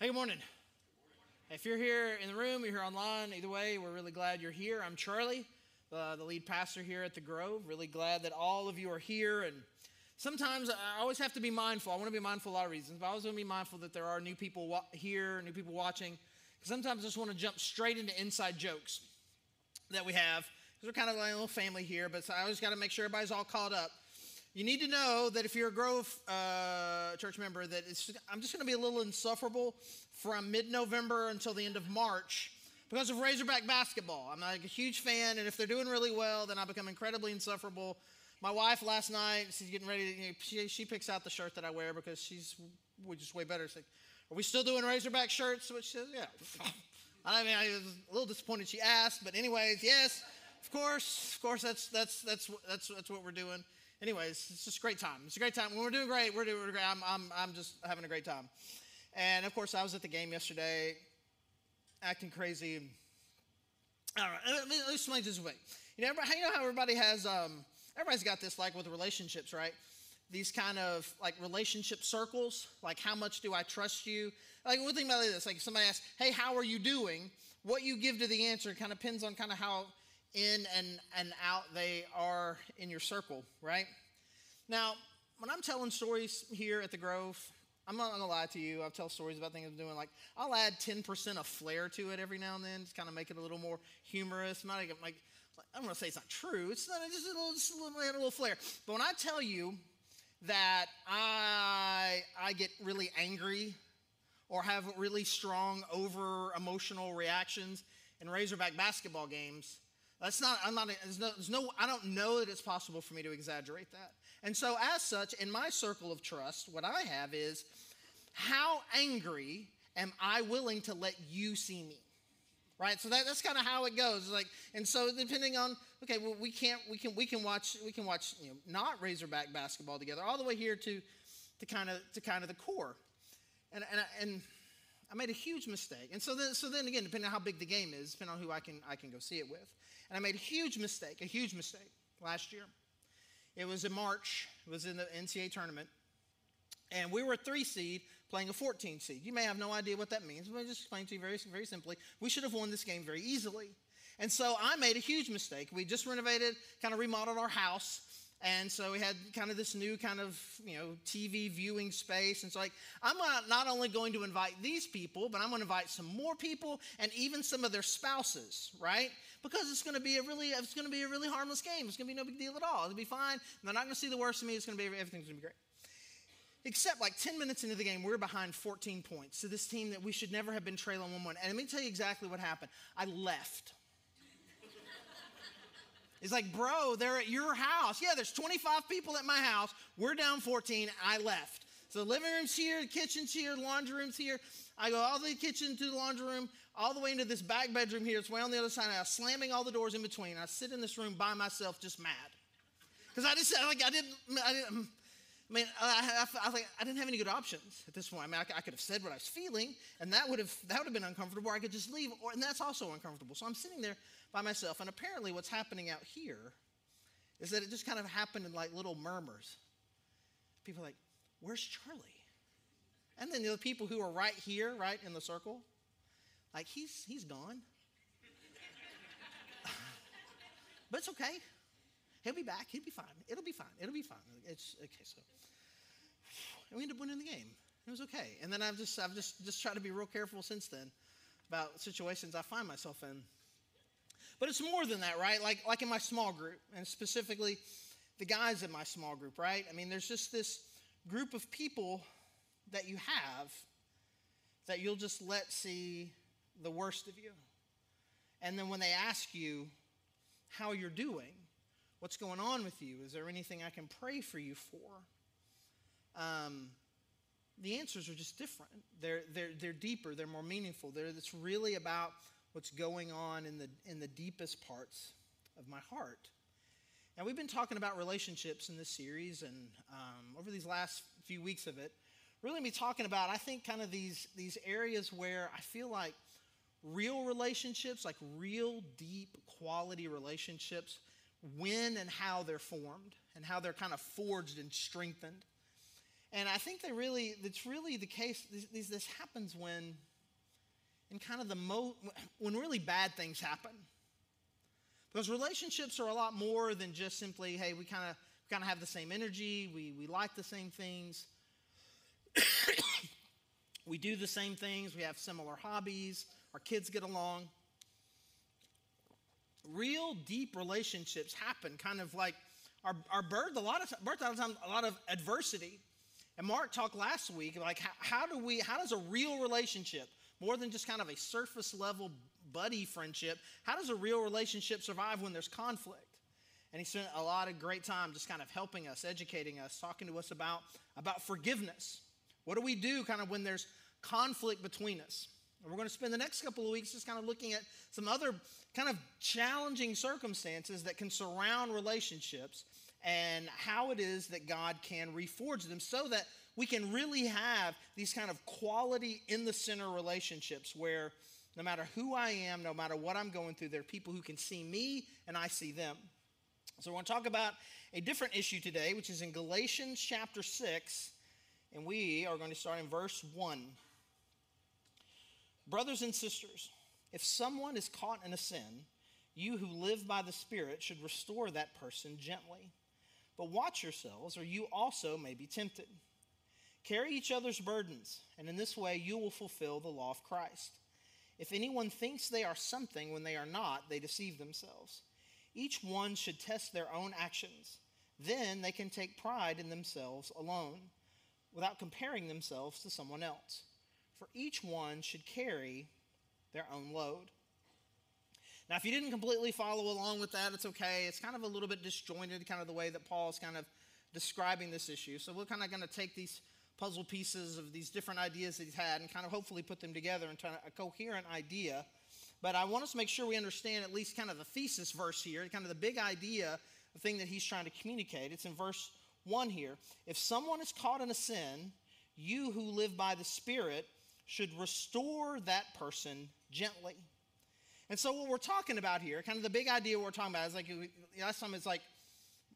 Hey, good morning. If you're here in the room, you're here online, either way, we're really glad you're here. I'm Charlie, uh, the lead pastor here at the Grove. Really glad that all of you are here. And sometimes I always have to be mindful. I want to be mindful a lot of reasons, but I always want to be mindful that there are new people wa- here, new people watching. Because sometimes I just want to jump straight into inside jokes that we have. Because we're kind of like a little family here, but I always got to make sure everybody's all caught up. You need to know that if you're a Grove uh, church member, that I'm just going to be a little insufferable from mid-November until the end of March because of Razorback basketball. I'm like a huge fan, and if they're doing really well, then I become incredibly insufferable. My wife last night, she's getting ready. To, she, she, picks out the shirt that I wear because she's we just way better. She's like, "Are we still doing Razorback shirts?" Which says, "Yeah." I mean, I was a little disappointed she asked, but anyways, yes, of course, of course, that's that's that's that's that's what we're doing anyways, it's just a great time. It's a great time. When we're doing great, we're doing great. I'm, I'm, I'm just having a great time. And of course, I was at the game yesterday, acting crazy. All right, let me, let me explain this way. You know, you know how everybody has, um, everybody's got this like with relationships, right? These kind of like relationship circles, like how much do I trust you? Like one thing about this, like somebody asks, "Hey, how are you doing?" What you give to the answer kind of depends on kind of how in and, and out they are in your circle, right? Now, when I'm telling stories here at the Grove, I'm not gonna lie to you. I'll tell stories about things I'm doing. Like I'll add 10% of flair to it every now and then, just kind of make it a little more humorous. I'm not like, like I'm gonna say it's not true. It's not just a little, just a little, a little flair. But when I tell you that I I get really angry or have really strong over emotional reactions in Razorback basketball games, that's not, I'm not, there's no, there's no, I don't know that it's possible for me to exaggerate that. And so, as such, in my circle of trust, what I have is how angry am I willing to let you see me? Right? So that, that's kind of how it goes. Like, and so depending on, okay, well, we can't, we can, we can watch, we can watch, you know, not Razorback basketball together, all the way here to, to kind of, to kind of the core. And, and, and I made a huge mistake. And so then, so then again, depending on how big the game is, depending on who I can, I can go see it with. And I made a huge mistake, a huge mistake last year. It was in March, it was in the NCAA tournament. And we were a three seed playing a 14 seed. You may have no idea what that means, but I'll just explain to you very, very simply. We should have won this game very easily. And so I made a huge mistake. We just renovated, kind of remodeled our house. And so we had kind of this new kind of, you know, TV viewing space. And so like, I'm not only going to invite these people, but I'm going to invite some more people and even some of their spouses, right? Because it's going to be a really, it's going to be a really harmless game. It's going to be no big deal at all. It'll be fine. They're not going to see the worst of me. It's going to be, everything's going to be great. Except like 10 minutes into the game, we're behind 14 points to this team that we should never have been trailing 1 1. And let me tell you exactly what happened. I left. It's like, bro, they're at your house. Yeah, there's 25 people at my house. We're down 14. I left. So the living room's here, the kitchen's here, the laundry room's here. I go all the kitchen to the laundry room, all the way into this back bedroom here. It's way on the other side. I was slamming all the doors in between. I sit in this room by myself, just mad. Because I just, like, I didn't, I didn't, I mean, I, I, I, I, didn't have any good options at this point. I mean, I, I, could have said what I was feeling, and that would have that would have been uncomfortable. Or I could just leave, or, and that's also uncomfortable. So I'm sitting there by myself. And apparently, what's happening out here is that it just kind of happened in like little murmurs. People like, Where's Charlie? And then the people who are right here, right in the circle, like, He's, he's gone. but it's okay. He'll be back. He'll be fine. It'll be fine. It'll be fine. It's okay. So, and we ended up winning the game. It was okay. And then I've just, I've just, just tried to be real careful since then about situations I find myself in. But it's more than that, right? Like, like in my small group, and specifically the guys in my small group, right? I mean, there's just this group of people that you have that you'll just let see the worst of you. And then when they ask you how you're doing, what's going on with you, is there anything I can pray for you for? Um, the answers are just different. They're, they're, they're deeper, they're more meaningful. They're, it's really about what's going on in the, in the deepest parts of my heart. Now, we've been talking about relationships in this series, and um, over these last few weeks of it, really be talking about, I think, kind of these, these areas where I feel like real relationships, like real deep quality relationships, when and how they're formed and how they're kind of forged and strengthened. And I think they really, it's really the case, this, this happens when, in kind of the mo, when really bad things happen. Because relationships are a lot more than just simply, hey, we kind of kind of have the same energy, we, we like the same things, we do the same things, we have similar hobbies, our kids get along. Real deep relationships happen, kind of like our, our birth, a lot of birth, a lot of times, a lot of adversity. And Mark talked last week, like how, how do we, how does a real relationship, more than just kind of a surface level buddy friendship, how does a real relationship survive when there's conflict? And he spent a lot of great time just kind of helping us, educating us, talking to us about, about forgiveness. What do we do kind of when there's conflict between us? And we're going to spend the next couple of weeks just kind of looking at some other kind of challenging circumstances that can surround relationships and how it is that God can reforge them so that we can really have these kind of quality in the center relationships where no matter who I am, no matter what I'm going through, there are people who can see me and I see them. So, we're going to talk about a different issue today, which is in Galatians chapter 6, and we are going to start in verse 1. Brothers and sisters, if someone is caught in a sin, you who live by the Spirit should restore that person gently. But watch yourselves, or you also may be tempted. Carry each other's burdens, and in this way you will fulfill the law of Christ. If anyone thinks they are something when they are not, they deceive themselves. Each one should test their own actions. Then they can take pride in themselves alone, without comparing themselves to someone else. For each one should carry their own load. Now, if you didn't completely follow along with that, it's okay. It's kind of a little bit disjointed, kind of the way that Paul is kind of describing this issue. So we're kind of going to take these puzzle pieces of these different ideas that he's had and kind of hopefully put them together into a coherent idea but I want us to make sure we understand at least kind of the thesis verse here, kind of the big idea, the thing that he's trying to communicate. It's in verse 1 here. If someone is caught in a sin, you who live by the Spirit should restore that person gently. And so, what we're talking about here, kind of the big idea we're talking about is like last time it's like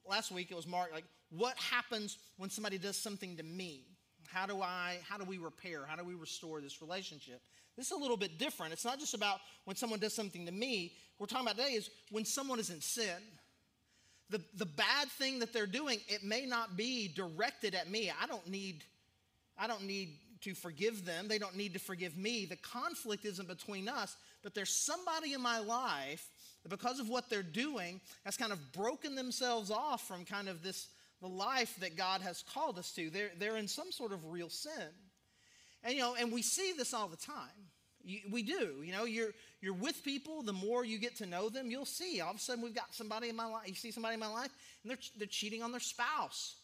last week it was Mark, like what happens when somebody does something to me? How do I, how do we repair? How do we restore this relationship? This is a little bit different. It's not just about when someone does something to me. What we're talking about today is when someone is in sin. The, the bad thing that they're doing, it may not be directed at me. I don't need, I don't need to forgive them. They don't need to forgive me. The conflict isn't between us, but there's somebody in my life that because of what they're doing has kind of broken themselves off from kind of this the life that God has called us to. They're, they're in some sort of real sin. And, you know, and we see this all the time. We do. You know, you're, you're with people, the more you get to know them, you'll see. All of a sudden, we've got somebody in my life, you see somebody in my life, and they're, they're cheating on their spouse.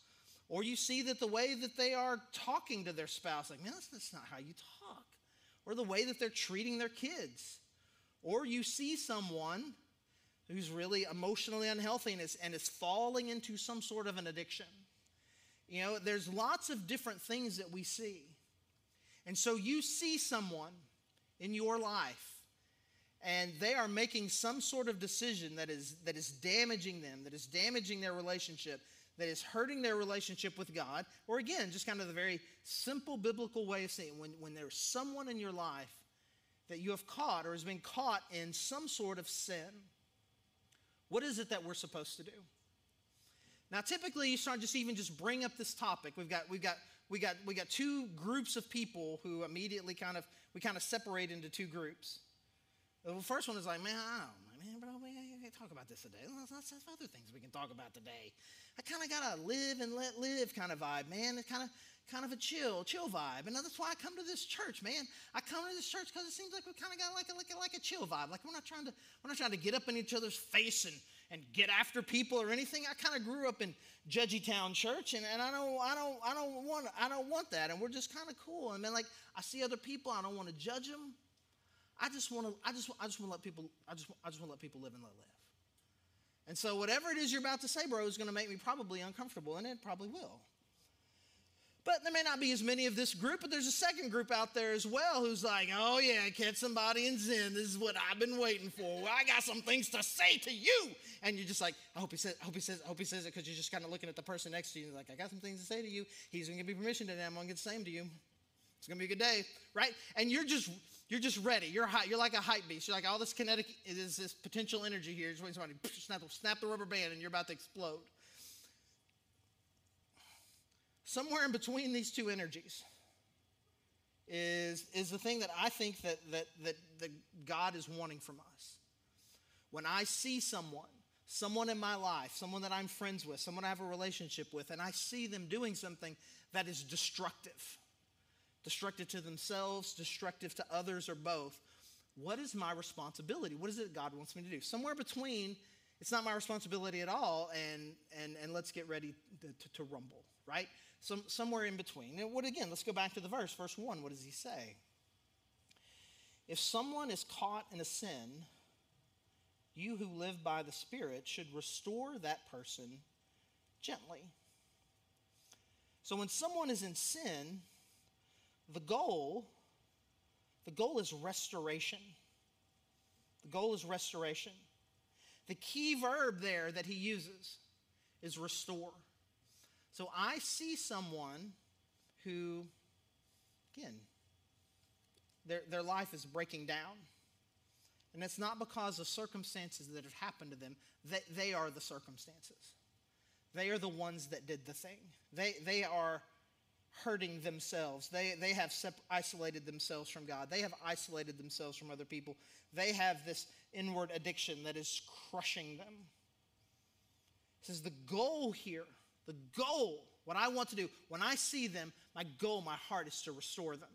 Or you see that the way that they are talking to their spouse, like, man, that's, that's not how you talk. Or the way that they're treating their kids. Or you see someone who's really emotionally unhealthy and is, and is falling into some sort of an addiction. You know, there's lots of different things that we see. And so you see someone in your life and they are making some sort of decision that is, that is damaging them, that is damaging their relationship, that is hurting their relationship with God, or again, just kind of the very simple biblical way of saying when, when there's someone in your life that you have caught or has been caught in some sort of sin, what is it that we're supposed to do? Now, typically, you start just even just bring up this topic. We've got, we've got we got we got two groups of people who immediately kind of we kind of separate into two groups. The first one is like, man, I don't man, bro, can't talk about this today. Let's, let's have other things we can talk about today. I kind of got a live and let live kind of vibe, man. It's kind of kind of a chill, chill vibe. And that's why I come to this church, man. I come to this church because it seems like we kind of got like a, like a, like a chill vibe. Like we're not trying to we're not trying to get up in each other's face and and get after people or anything. I kind of grew up in Judgy Town Church, and, and I don't I don't I don't want I don't want that. And we're just kind of cool. And then like I see other people, I don't want to judge them. I just want to I just I just want to let people I just I just want to let people live and let live. And so whatever it is you're about to say, bro, is going to make me probably uncomfortable, and it probably will. But there may not be as many of this group, but there's a second group out there as well who's like, oh yeah, catch somebody in Zen. This is what I've been waiting for. Well, I got some things to say to you. And you're just like, I hope he says, I hope he says, I hope he says it because you're just kind of looking at the person next to you and like, I got some things to say to you. He's gonna give me permission today. I'm gonna get the same to you. It's gonna be a good day, right? And you're just you're just ready. You're high, you're like a hype beast. You're like all this kinetic is this potential energy here. Just waiting somebody snap, snap the rubber band and you're about to explode somewhere in between these two energies is, is the thing that I think that, that, that, that God is wanting from us. When I see someone, someone in my life, someone that I'm friends with, someone I have a relationship with, and I see them doing something that is destructive, destructive to themselves, destructive to others, or both, what is my responsibility? What is it God wants me to do? Somewhere between, it's not my responsibility at all, and, and, and let's get ready to, to, to rumble, right? some, somewhere in between. Now, what again? Let's go back to the verse, verse 1. What does he say? If someone is caught in a sin, you who live by the Spirit should restore that person gently. So when someone is in sin, the goal the goal is restoration. The goal is restoration. The key verb there that he uses is restore. So I see someone who, again, their, their life is breaking down. And it's not because of circumstances that have happened to them, they, they are the circumstances. They are the ones that did the thing. They, they are hurting themselves. They, they have sep- isolated themselves from God. They have isolated themselves from other people. They have this inward addiction that is crushing them. It says the goal here the goal, what I want to do, when I see them, my goal, my heart is to restore them.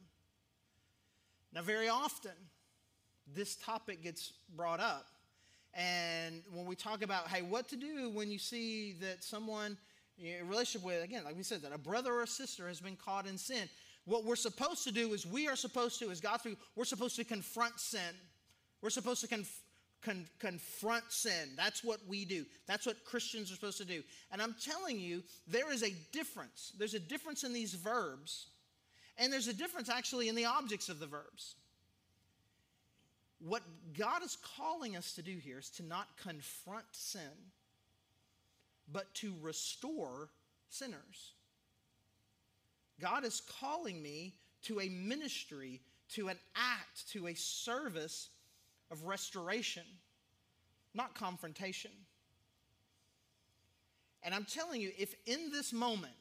Now, very often, this topic gets brought up. And when we talk about, hey, what to do when you see that someone, relationship with, again, like we said, that a brother or a sister has been caught in sin, what we're supposed to do is we are supposed to, as God's people, we're supposed to confront sin. We're supposed to conf- con- confront sin. That's what we do. That's what Christians are supposed to do. And I'm telling you, there is a difference. There's a difference in these verbs, and there's a difference actually in the objects of the verbs. What God is calling us to do here is to not confront sin, but to restore sinners. God is calling me to a ministry, to an act, to a service of restoration, not confrontation. And I'm telling you, if in this moment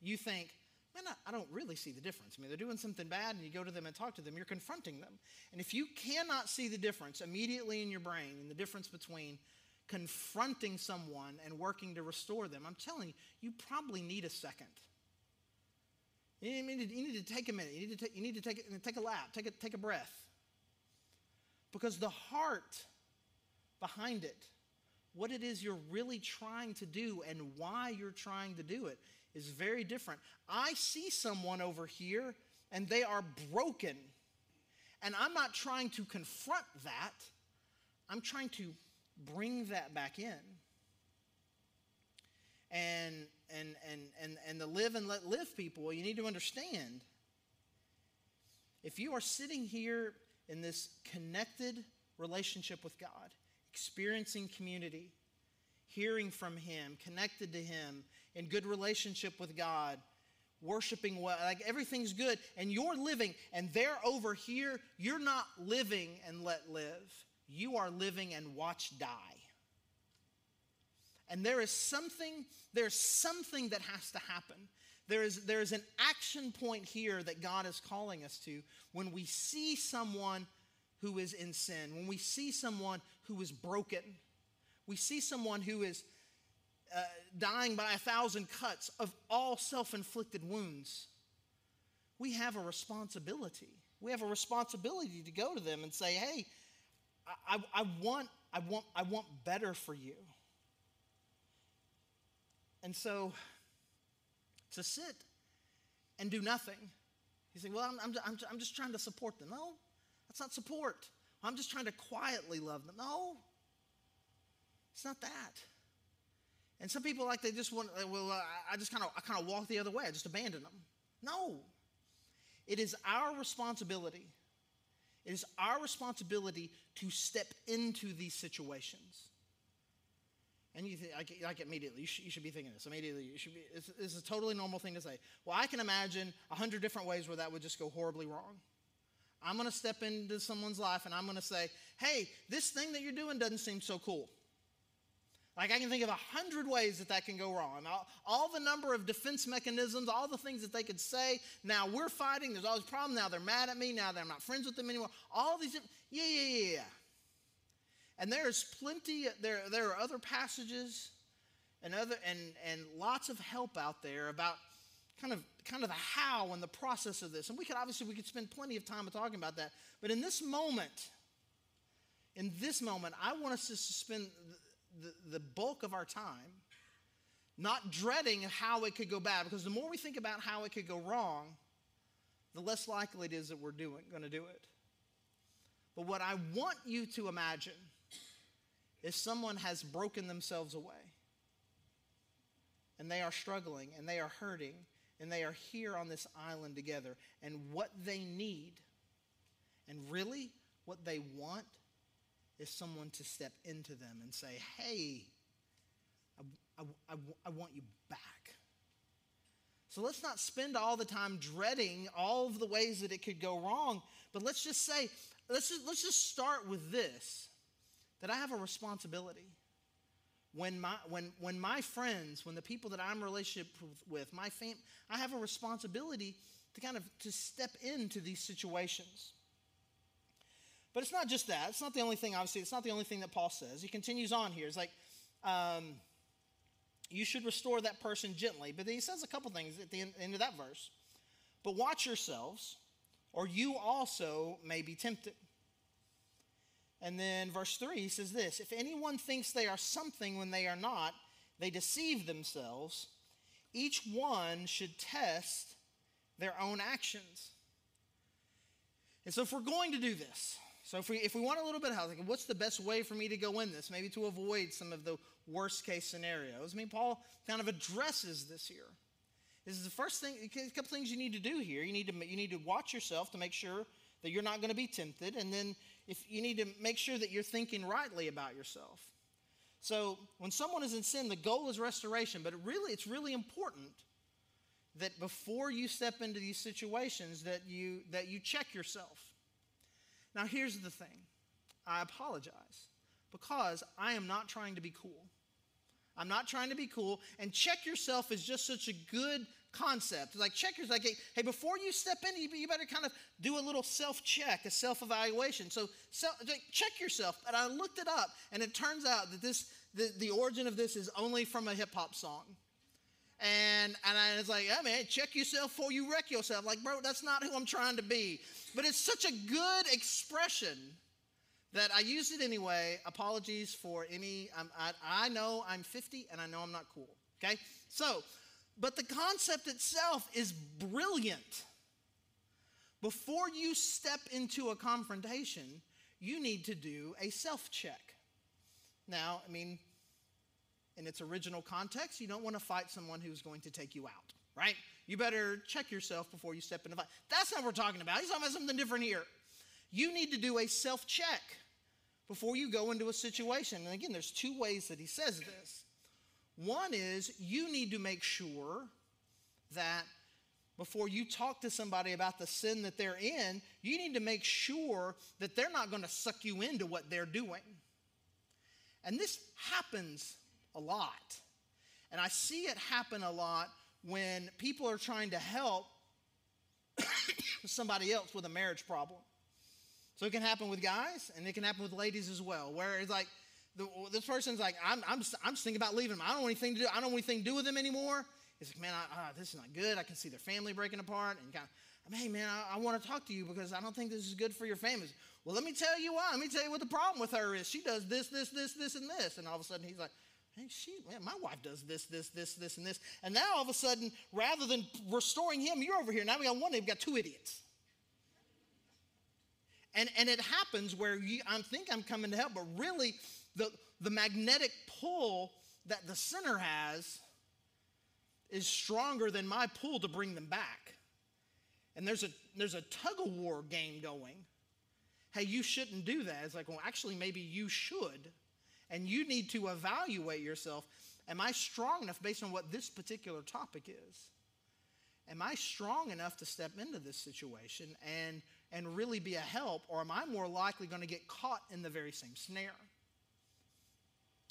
you think, man, I, don't really see the difference. I mean, they're doing something bad, and you go to them and talk to them, you're confronting them. And if you cannot see the difference immediately in your brain, and the difference between confronting someone and working to restore them, I'm telling you, you probably need a second. You need, you need to take a minute. You need to take, you need to take, take a lap, take a, take a breath. Because the heart behind it, what it is you're really trying to do and why you're trying to do it, is very different. I see someone over here and they are broken. And I'm not trying to confront that, I'm trying to bring that back in. And, and, and, and, and the live and let live people, you need to understand if you are sitting here in this connected relationship with God, experiencing community, hearing from Him, connected to Him, in good relationship with God, worshiping well, like everything's good, and you're living, and they're over here, you're not living and let live. You are living and watch die. And there is something, there's something that has to happen. There is, there is an action point here that God is calling us to when we see someone who is in sin, when we see someone who is broken, we see someone who is uh, dying by a thousand cuts of all self inflicted wounds. We have a responsibility. We have a responsibility to go to them and say, hey, I, I, want, I, want, I want better for you. And so to sit and do nothing. You say, well, I'm, I'm, I'm, I'm just trying to support them. No, that's not support. I'm just trying to quietly love them. No, it's not that. And some people like they just want, well, I just kind of, I kind of walk the other way. I just abandon them. No. It is our responsibility. It is our responsibility to step into these situations. And you think, like, like immediately, you should, you should, be thinking this. Immediately, you should be, it's a totally normal thing to say. Well, I can imagine a hundred different ways where that would just go horribly wrong. I'm going to step into someone's life and I'm going to say, hey, this thing that you're doing doesn't seem so cool. Like I can think of a hundred ways that that can go wrong. All, all, the number of defense mechanisms, all the things that they could say. Now we're fighting. There's always a problem. Now they're mad at me. Now that I'm not friends with them anymore. All these, yeah, yeah, yeah, yeah. And there's plenty. There, there are other passages, and other, and and lots of help out there about kind of kind of the how and the process of this. And we could obviously we could spend plenty of time talking about that. But in this moment, in this moment, I want us to spend the, the bulk of our time not dreading how it could go bad because the more we think about how it could go wrong the less likely it is that we're doing going to do it. But what i want you to imagine is someone has broken themselves away and they are struggling and they are hurting and they are here on this island together and what they need and really what they want is someone to step into them and say, hey, I, I, I, I want you back. So let's not spend all the time dreading all of the ways that it could go wrong, but let's just say, let's just, let's just start with this that I have a responsibility. When my, when, when my friends, when the people that I'm in relationship with, my fam, I have a responsibility to kind of to step into these situations. But it's not just that. It's not the only thing, obviously. It's not the only thing that Paul says. He continues on here. It's like, um, you should restore that person gently. But then he says a couple things at the end, end of that verse. But watch yourselves, or you also may be tempted. And then verse 3 he says this If anyone thinks they are something when they are not, they deceive themselves. Each one should test their own actions. And so, if we're going to do this, so if we if we want a little bit of like what's the best way for me to go in this? Maybe to avoid some of the worst case scenarios. I mean, Paul kind of addresses this here. This is the first thing. A couple things you need to do here. You need to you need to watch yourself to make sure that you're not going to be tempted, and then if you need to make sure that you're thinking rightly about yourself. So when someone is in sin, the goal is restoration, but it really it's really important that before you step into these situations that you that you check yourself now, here's the thing I apologize because I am not trying to be cool. I'm not trying to be cool. And check yourself is just such a good concept. Like, check yourself. Like, hey, before you step in, you better kind of do a little self check, a self evaluation. So, so, check yourself. And I looked it up, and it turns out that this, the, the origin of this is only from a hip hop song. And, and I was like, oh man, check yourself before you wreck yourself. Like, bro, that's not who I'm trying to be. But it's such a good expression that I used it anyway. Apologies for any, I, I know I'm 50 and I know I'm not cool. Okay? So, but the concept itself is brilliant. Before you step into a confrontation, you need to do a self check. Now, I mean, in its original context, you don't want to fight someone who's going to take you out, right? You better check yourself before you step into fight. That's not what we're talking about. He's talking about something different here. You need to do a self check before you go into a situation. And again, there's two ways that he says this. One is you need to make sure that before you talk to somebody about the sin that they're in, you need to make sure that they're not going to suck you into what they're doing. And this happens a lot. And I see it happen a lot when people are trying to help somebody else with a marriage problem. So it can happen with guys and it can happen with ladies as well, where it's like, the, this person's like, I'm, I'm, I'm just thinking about leaving them. I don't want anything to do. I don't want anything to do with them anymore. It's like, man, I, uh, this is not good. I can see their family breaking apart. And kind of, hey, man, I, I want to talk to you because I don't think this is good for your family. Well, let me tell you why. Let me tell you what the problem with her is. She does this, this, this, this, and this. And all of a sudden, he's like, Hey, she, man, my wife does this, this, this, this, and this. And now all of a sudden, rather than restoring him, you're over here. Now we got one, we've got two idiots. And, and it happens where you, I think I'm coming to help, but really the, the magnetic pull that the sinner has is stronger than my pull to bring them back. and there's a there's a tug of war game going. Hey, you shouldn't do that. It's like, well, actually, maybe you should, and you need to evaluate yourself. Am I strong enough based on what this particular topic is? Am I strong enough to step into this situation and and really be a help, or am I more likely going to get caught in the very same snare?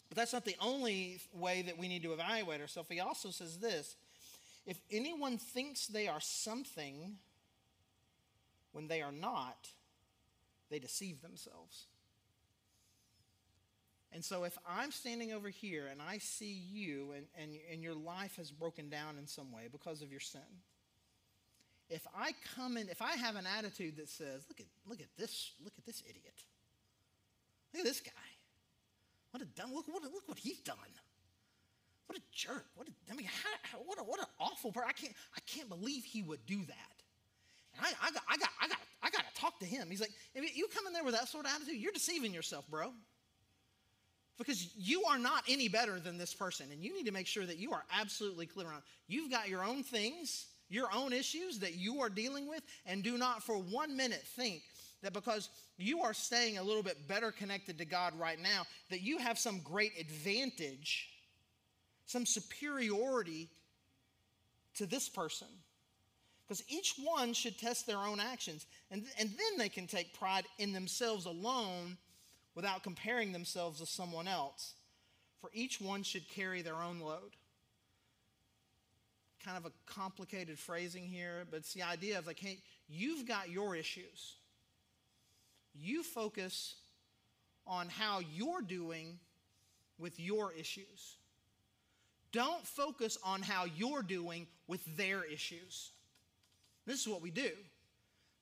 But that's not the only way that we need to evaluate ourselves. He also says this if anyone thinks they are something when they are not, they deceive themselves. And so, if I'm standing over here and I see you and, and, and your life has broken down in some way because of your sin, if I come in, if I have an attitude that says, look at, look at this, look at this idiot. Look at this guy. What a dumb, look, what, look what he's done. What a jerk. What a, I mean, how, what, a, what an awful person. I can't, I can't believe he would do that. And I, I, got, I, got, I, got, I got to talk to him. He's like, if you come in there with that sort of attitude, you're deceiving yourself, bro. Because you are not any better than this person. And you need to make sure that you are absolutely clear on. You've got your own things your own issues that you are dealing with, and do not for one minute think that because you are staying a little bit better connected to God right now, that you have some great advantage, some superiority to this person. Because each one should test their own actions, and, and then they can take pride in themselves alone without comparing themselves to someone else. For each one should carry their own load kind of a complicated phrasing here, but it's the idea of like, hey, you've got your issues. You focus on how you're doing with your issues. Don't focus on how you're doing with their issues. This is what we do.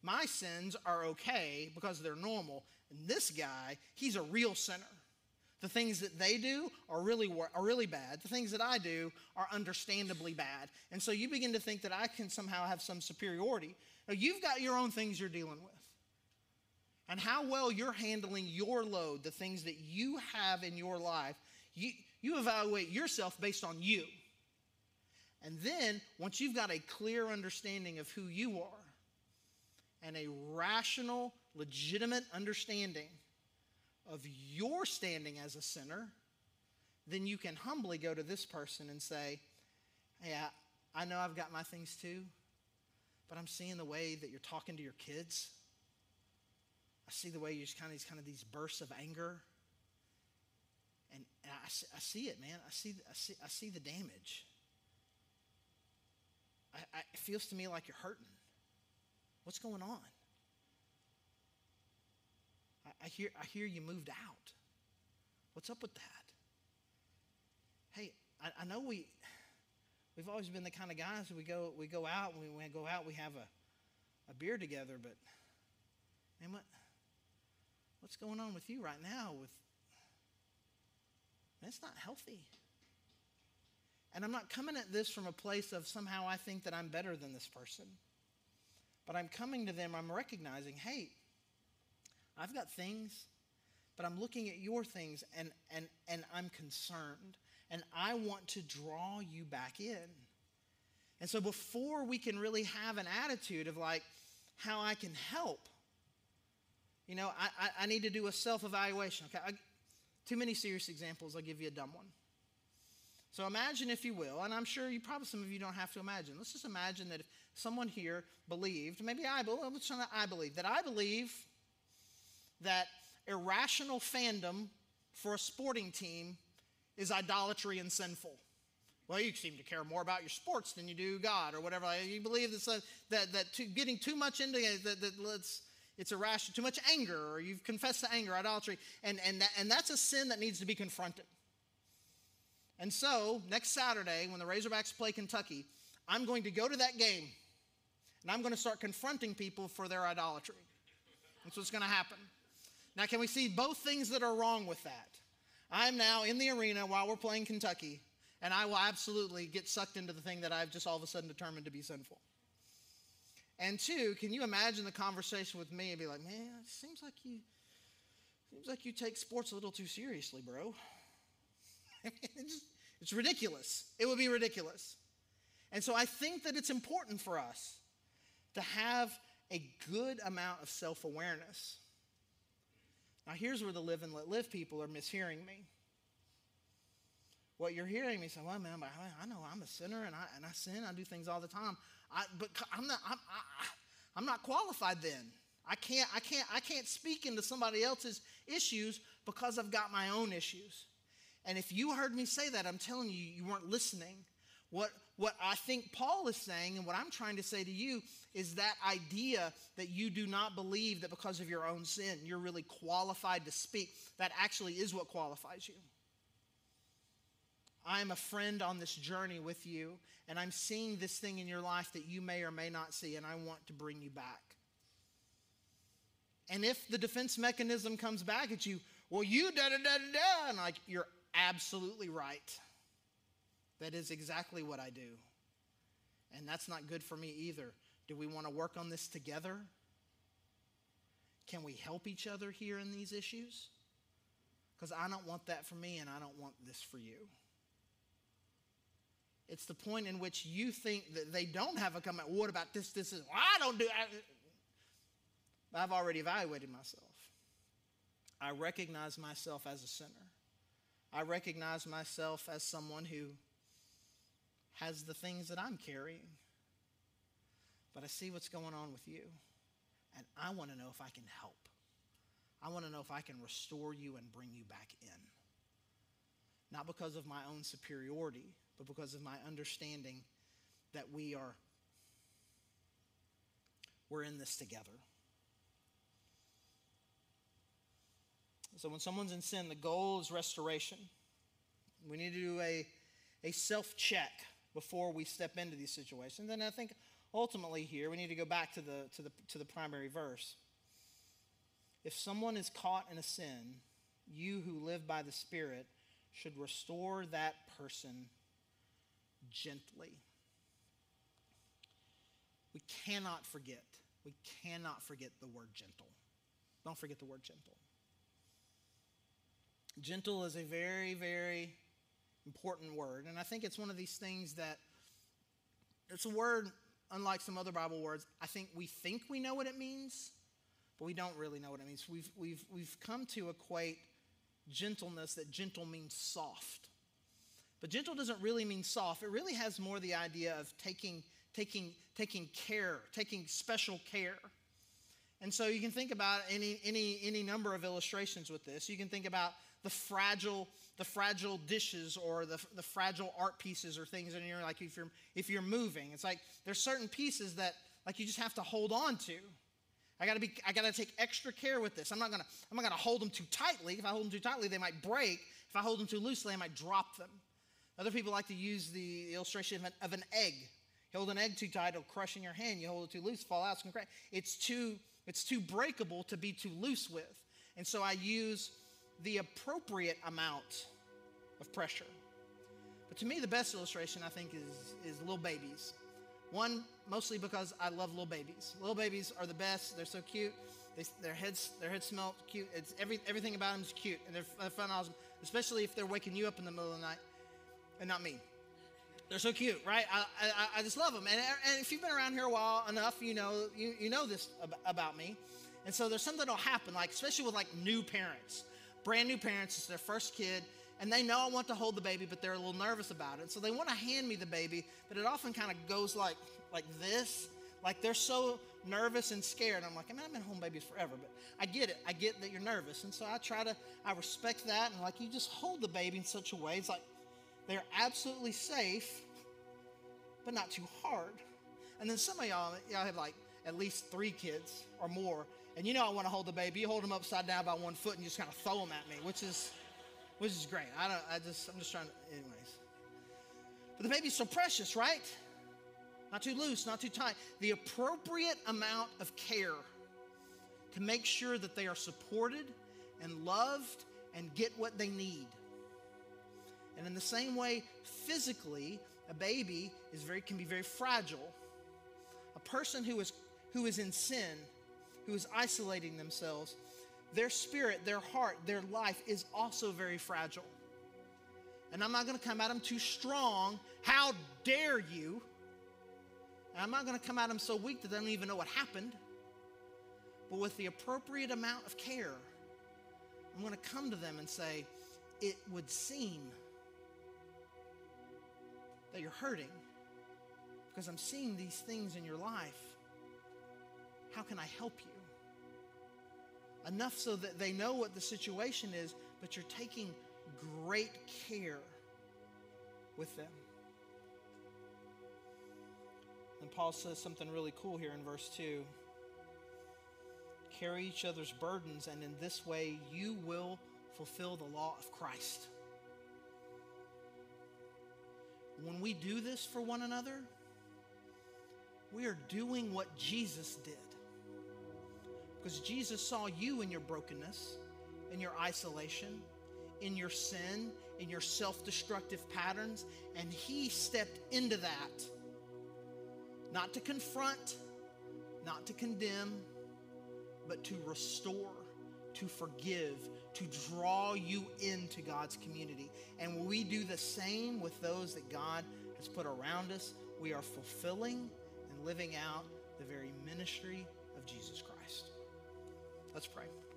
My sins are okay because they're normal. And this guy, he's a real sinner. The things that they do are really, are really bad. The things that I do are understandably bad. And so you begin to think that I can somehow have some superiority. Now, you've got your own things you're dealing with. And how well you're handling your load, the things that you have in your life, you, you evaluate yourself based on you. And then, once you've got a clear understanding of who you are and a rational, legitimate understanding of your standing as a sinner, then you can humbly go to this person and say, Hey, I, I know I've got my things too, but I'm seeing the way that you're talking to your kids. I see the way you just kind of these kind of these bursts of anger. And, and I, I, see it, man. I see, I see, I see the damage. I, it feels to me like you're hurting. What's going on? I hear, I hear you moved out. What's up with that? Hey, I, I know we, we've always been the kind of guys we go, we go out, when we go out, we have a, a beer together, but man, what, what's going on with you right now with, it's not healthy. And I'm not coming at this from a place of somehow I think that I'm better than this person. But I'm coming to them, I'm recognizing, hey, I've got things, but I'm looking at your things and, and, and I'm concerned. And I want to draw you back in. And so before we can really have an attitude of like how I can help, you know, I, I, I need to do a self evaluation. Okay, I, too many serious examples. I'll give you a dumb one. So imagine, if you will, and I'm sure you probably some of you don't have to imagine. Let's just imagine that if someone here believed, maybe I believe, I believe that I believe that irrational fandom for a sporting team is idolatry and sinful. Well, you seem to care more about your sports than you do God or whatever. You believe that, uh, that, that too, getting too much into it, that, that it's, it's irrational, too much anger, or you've confessed to anger, idolatry, and, and, that, and that's a sin that needs to be confronted. And so, next Saturday, when the Razorbacks play Kentucky, I'm going to go to that game and I'm going to start confronting people for their idolatry. That's what's going to happen. Now, can we see both things that are wrong with that? I'm now in the arena while we're playing Kentucky, and I will absolutely get sucked into the thing that I've just all of a sudden determined to be sinful. And two, can you imagine the conversation with me and be like, man, it seems like you seems like you take sports a little too seriously, bro. it's, it's ridiculous. It would be ridiculous. And so I think that it's important for us to have a good amount of self awareness. Now, here's where the live and let live people are mishearing me. What you're hearing me say, well, man, I, know I'm a sinner and I, and I sin, I do things all the time. I, but I'm not, I'm, I, I'm not qualified then. I can't, I, can't, I can't speak into somebody else's issues because I've got my own issues. And if you heard me say that, I'm telling you, you weren't listening. What, what I think Paul is saying, and what I'm trying to say to you, is that idea that you do not believe that because of your own sin, you're really qualified to speak. That actually is what qualifies you. I'm a friend on this journey with you, and I'm seeing this thing in your life that you may or may not see, and I want to bring you back. And if the defense mechanism comes back at you, well, you da da da da da, and like, you're absolutely right. That is exactly what I do. And that's not good for me either. Do we want to work on this together? Can we help each other here in these issues? Because I don't want that for me and I don't want this for you. It's the point in which you think that they don't have a comment. What about this, this, is? Well, I don't do I've already evaluated myself. I recognize myself as a sinner. I recognize myself as someone who has the things that I'm carrying. But I see what's going on with you. And I want to know if I can help. I want to know if I can restore you and bring you back in. Not because of my own superiority, but because of my understanding that we are we're in this together. So when someone's in sin, the goal is restoration. We need to do a, a self check before we step into these situations. And I think ultimately here we need to go back to the, to the, to the primary verse. If someone is caught in a sin, you who live by the Spirit should restore that person gently. We cannot forget, we cannot forget the word gentle. Don't forget the word gentle. Gentle is a very, very important word. And I think it's one of these things that it's a word, unlike some other Bible words, I think we think we know what it means, but we don't really know what it means. We've, we've, we've come to equate gentleness that gentle means soft. But gentle doesn't really mean soft. It really has more the idea of taking, taking, taking care, taking special care. And so you can think about any, any, any number of illustrations with this. You can think about the fragile the fragile dishes or the, the fragile art pieces or things in here like if you're if you're moving. It's like there's certain pieces that like you just have to hold on to. I gotta be i gotta take extra care with this. I'm not gonna i'm not gonna hold them too tightly. If i hold them too tightly they might break. If i hold them too loosely i might drop them. Other people like to use the illustration of an, of an egg. You hold an egg too tight it'll crush in your hand. You hold it too loose fall out it's gonna crack it's too it's too breakable to be too loose with. And so i use the appropriate amount of pressure. But to me, the best illustration, I think, is, is little babies. One, mostly because I love little babies. Little babies are the best. They're so cute. They, their heads, their heads smell cute. It's every, everything about them is cute, and they're, fun, awesome. Especially if they're waking you up in the middle of the night, and not me. They're so cute, right? I, I, I just love them. And, and if you've been around here a while enough, you know you, you know this about me. And so there's something that'll happen, like especially with like new parents brand new parents, it's their first kid, and they know I want to hold the baby, but they're a little nervous about it. So they want to hand me the baby, but it often kind of goes like like this. Like they're so nervous and scared. I'm like, I mean, I've been home babies forever, but I get it. I get that you're nervous. And so I try to, I respect that. And like, you just hold the baby in such a way. It's like they're absolutely safe, but not too hard. And then some of y'all, y'all have like at least three kids or more. And you know I want to hold the baby. You hold them upside down by one foot and you just kind of throw them at me, which is which is great. I don't I just I'm just trying to anyways. But the baby's so precious, right? Not too loose, not too tight. The appropriate amount of care to make sure that they are supported and loved and get what they need. And in the same way, physically, a baby is very can be very fragile. A person who is who is in sin who is isolating themselves, their spirit, their heart, their life is also very fragile. And I'm not going to come at them too strong. How dare you? And I'm not going to come at them so weak that they don't even know what happened. But with the appropriate amount of care, I'm going to come to them and say, It would seem that you're hurting because I'm seeing these things in your life. How can I help you? Enough so that they know what the situation is, but you're taking great care with them. And Paul says something really cool here in verse 2 carry each other's burdens, and in this way you will fulfill the law of Christ. When we do this for one another, we are doing what Jesus did. Because Jesus saw you in your brokenness, in your isolation, in your sin, in your self destructive patterns, and He stepped into that. Not to confront, not to condemn, but to restore, to forgive, to draw you into God's community. And when we do the same with those that God has put around us, we are fulfilling and living out the very ministry of Jesus Christ. Let's pray.